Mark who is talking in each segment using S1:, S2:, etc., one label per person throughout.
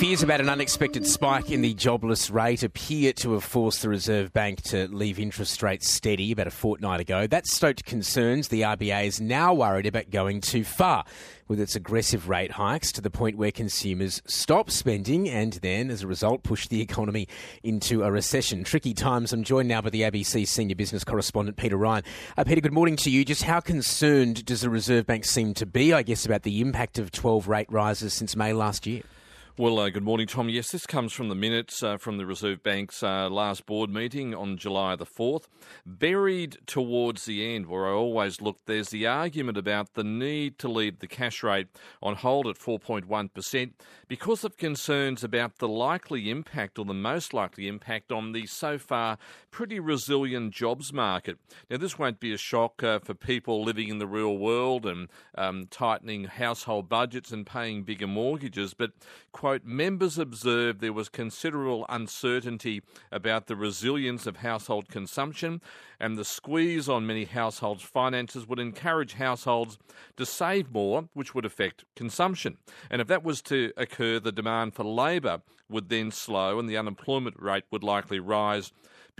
S1: Fears about an unexpected spike in the jobless rate appear to have forced the Reserve Bank to leave interest rates steady about a fortnight ago. That stoked concerns. The RBA is now worried about going too far with its aggressive rate hikes to the point where consumers stop spending and then, as a result, push the economy into a recession. Tricky times. I'm joined now by the ABC senior business correspondent, Peter Ryan. Uh, Peter, good morning to you. Just how concerned does the Reserve Bank seem to be, I guess, about the impact of 12 rate rises since May last year?
S2: Well, uh, good morning, Tom. Yes, this comes from the minutes uh, from the Reserve Bank's uh, last board meeting on July the 4th. Buried towards the end, where I always look, there's the argument about the need to leave the cash rate on hold at 4.1% because of concerns about the likely impact or the most likely impact on the so far pretty resilient jobs market. Now, this won't be a shock uh, for people living in the real world and um, tightening household budgets and paying bigger mortgages, but quote, members observed there was considerable uncertainty about the resilience of household consumption and the squeeze on many households' finances would encourage households to save more, which would affect consumption. And if that was to occur, the demand for labour would then slow and the unemployment rate would likely rise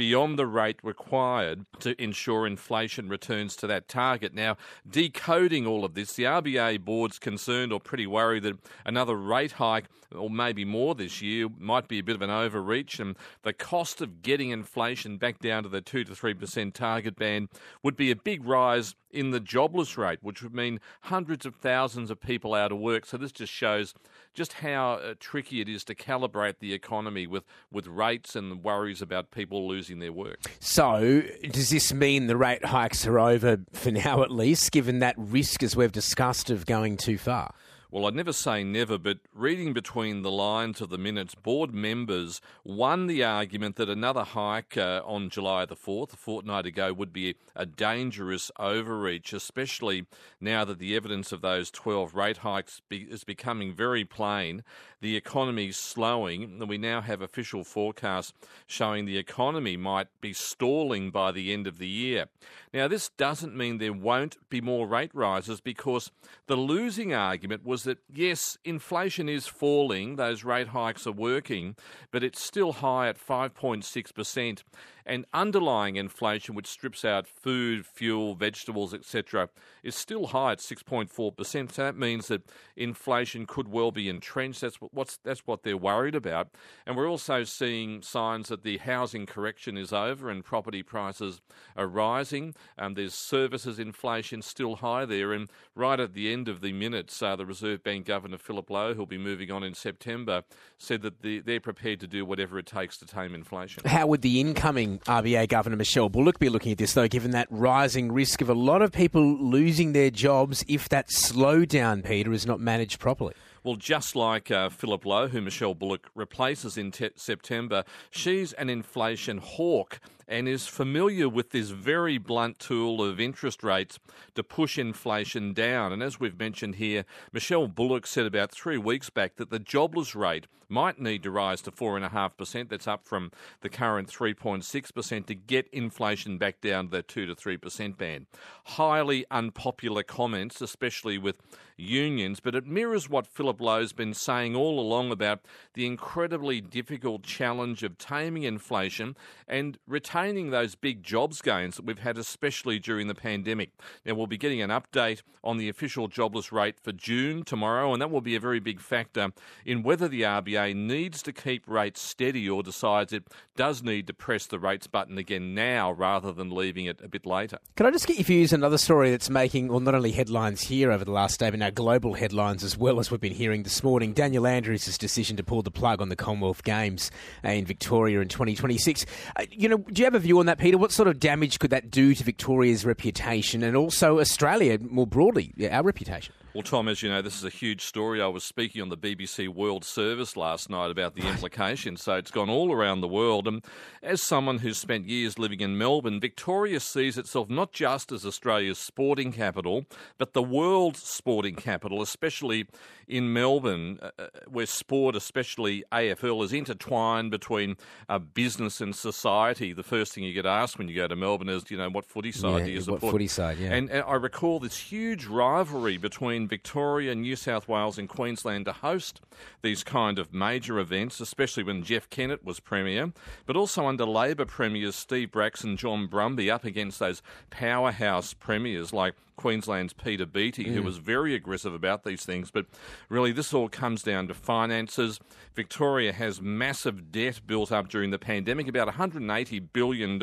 S2: beyond the rate required to ensure inflation returns to that target. Now, decoding all of this, the RBA board's concerned or pretty worried that another rate hike, or maybe more this year, might be a bit of an overreach, and the cost of getting inflation back down to the 2 to 3% target band would be a big rise in the jobless rate, which would mean hundreds of thousands of people out of work. So this just shows just how uh, tricky it is to calibrate the economy with, with rates and worries about people losing their work.
S1: So does this mean the rate hikes are over for now at least, given that risk, as we've discussed, of going too far?
S2: Well, I'd never say never, but reading between the lines of the minutes, board members won the argument that another hike uh, on July the 4th, a fortnight ago, would be a dangerous overreach, especially now that the evidence of those 12 rate hikes be- is becoming very plain. The economy's slowing, and we now have official forecasts showing the economy might be stalling by the end of the year. Now, this doesn't mean there won't be more rate rises because the losing argument was was that yes, inflation is falling, those rate hikes are working, but it's still high at 5.6%. And underlying inflation, which strips out food, fuel, vegetables, etc., is still high at 6.4%. So that means that inflation could well be entrenched. That's, what's, that's what they're worried about. And we're also seeing signs that the housing correction is over and property prices are rising. Um, there's services inflation still high there. And right at the end of the minutes, uh, the Reserve Bank Governor Philip Lowe, who'll be moving on in September, said that the, they're prepared to do whatever it takes to tame inflation.
S1: How would the incoming RBA Governor Michelle Bullock be looking at this, though, given that rising risk of a lot of people losing their jobs if that slowdown, Peter, is not managed properly?
S2: Well, just like uh, Philip Lowe, who Michelle Bullock replaces in te- September, she's an inflation hawk and is familiar with this very blunt tool of interest rates to push inflation down. And as we've mentioned here, Michelle Bullock said about three weeks back that the jobless rate might need to rise to 4.5%. That's up from the current 3.6% to get inflation back down to that 2 to 3% band. Highly unpopular comments, especially with unions, but it mirrors what Philip Lowe's been saying all along about the incredibly difficult challenge of taming inflation and retaining maintaining those big jobs gains that we've had, especially during the pandemic. Now, we'll be getting an update on the official jobless rate for June tomorrow, and that will be a very big factor in whether the RBA needs to keep rates steady or decides it does need to press the rates button again now rather than leaving it a bit later.
S1: Can I just get your views on another story that's making, well, not only headlines here over the last day, but now global headlines as well as we've been hearing this morning? Daniel Andrews' decision to pull the plug on the Commonwealth Games in Victoria in 2026. Uh, you know, do you have a view on that, Peter? What sort of damage could that do to Victoria's reputation and also Australia more broadly, our reputation?
S2: Well, Tom, as you know, this is a huge story. I was speaking on the BBC World Service last night about the implications, so it's gone all around the world. And as someone who's spent years living in Melbourne, Victoria sees itself not just as Australia's sporting capital, but the world's sporting capital, especially in Melbourne, uh, uh where sport, especially AFL, is intertwined between uh, business and society. The first thing you get asked when you go to Melbourne is, you know, what footy side
S1: yeah,
S2: do you support?
S1: What footy side, yeah.
S2: And, and I recall this huge rivalry between in Victoria, New South Wales, and Queensland to host these kind of major events, especially when Jeff Kennett was Premier, but also under Labor Premiers Steve Bracks and John Brumby up against those powerhouse premiers like Queensland's Peter Beattie, mm. who was very aggressive about these things. But really, this all comes down to finances. Victoria has massive debt built up during the pandemic, about $180 billion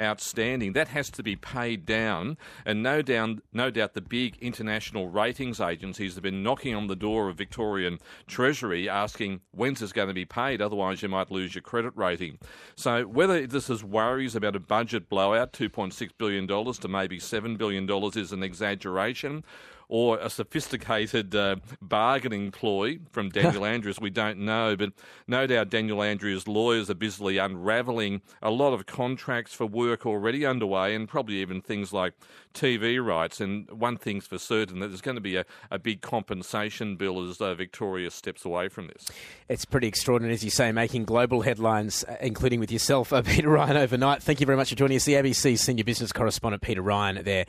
S2: outstanding. That has to be paid down. And no doubt, no doubt the big international ratings agencies have been knocking on the door of Victorian Treasury asking when's this going to be paid, otherwise you might lose your credit rating. So whether this is worries about a budget blowout, $2.6 billion to maybe $7 billion is an exaggeration or a sophisticated uh, bargaining ploy from Daniel Andrews, we don't know. But no doubt Daniel Andrews' lawyers are busily unravelling a lot of contracts for work already underway and probably even things like TV rights. And one thing's for certain that there's going to be a, a big compensation bill as uh, Victoria steps away from this.
S1: It's pretty extraordinary, as you say, making global headlines, uh, including with yourself, uh, Peter Ryan, overnight. Thank you very much for joining us. The ABC senior business correspondent, Peter Ryan, there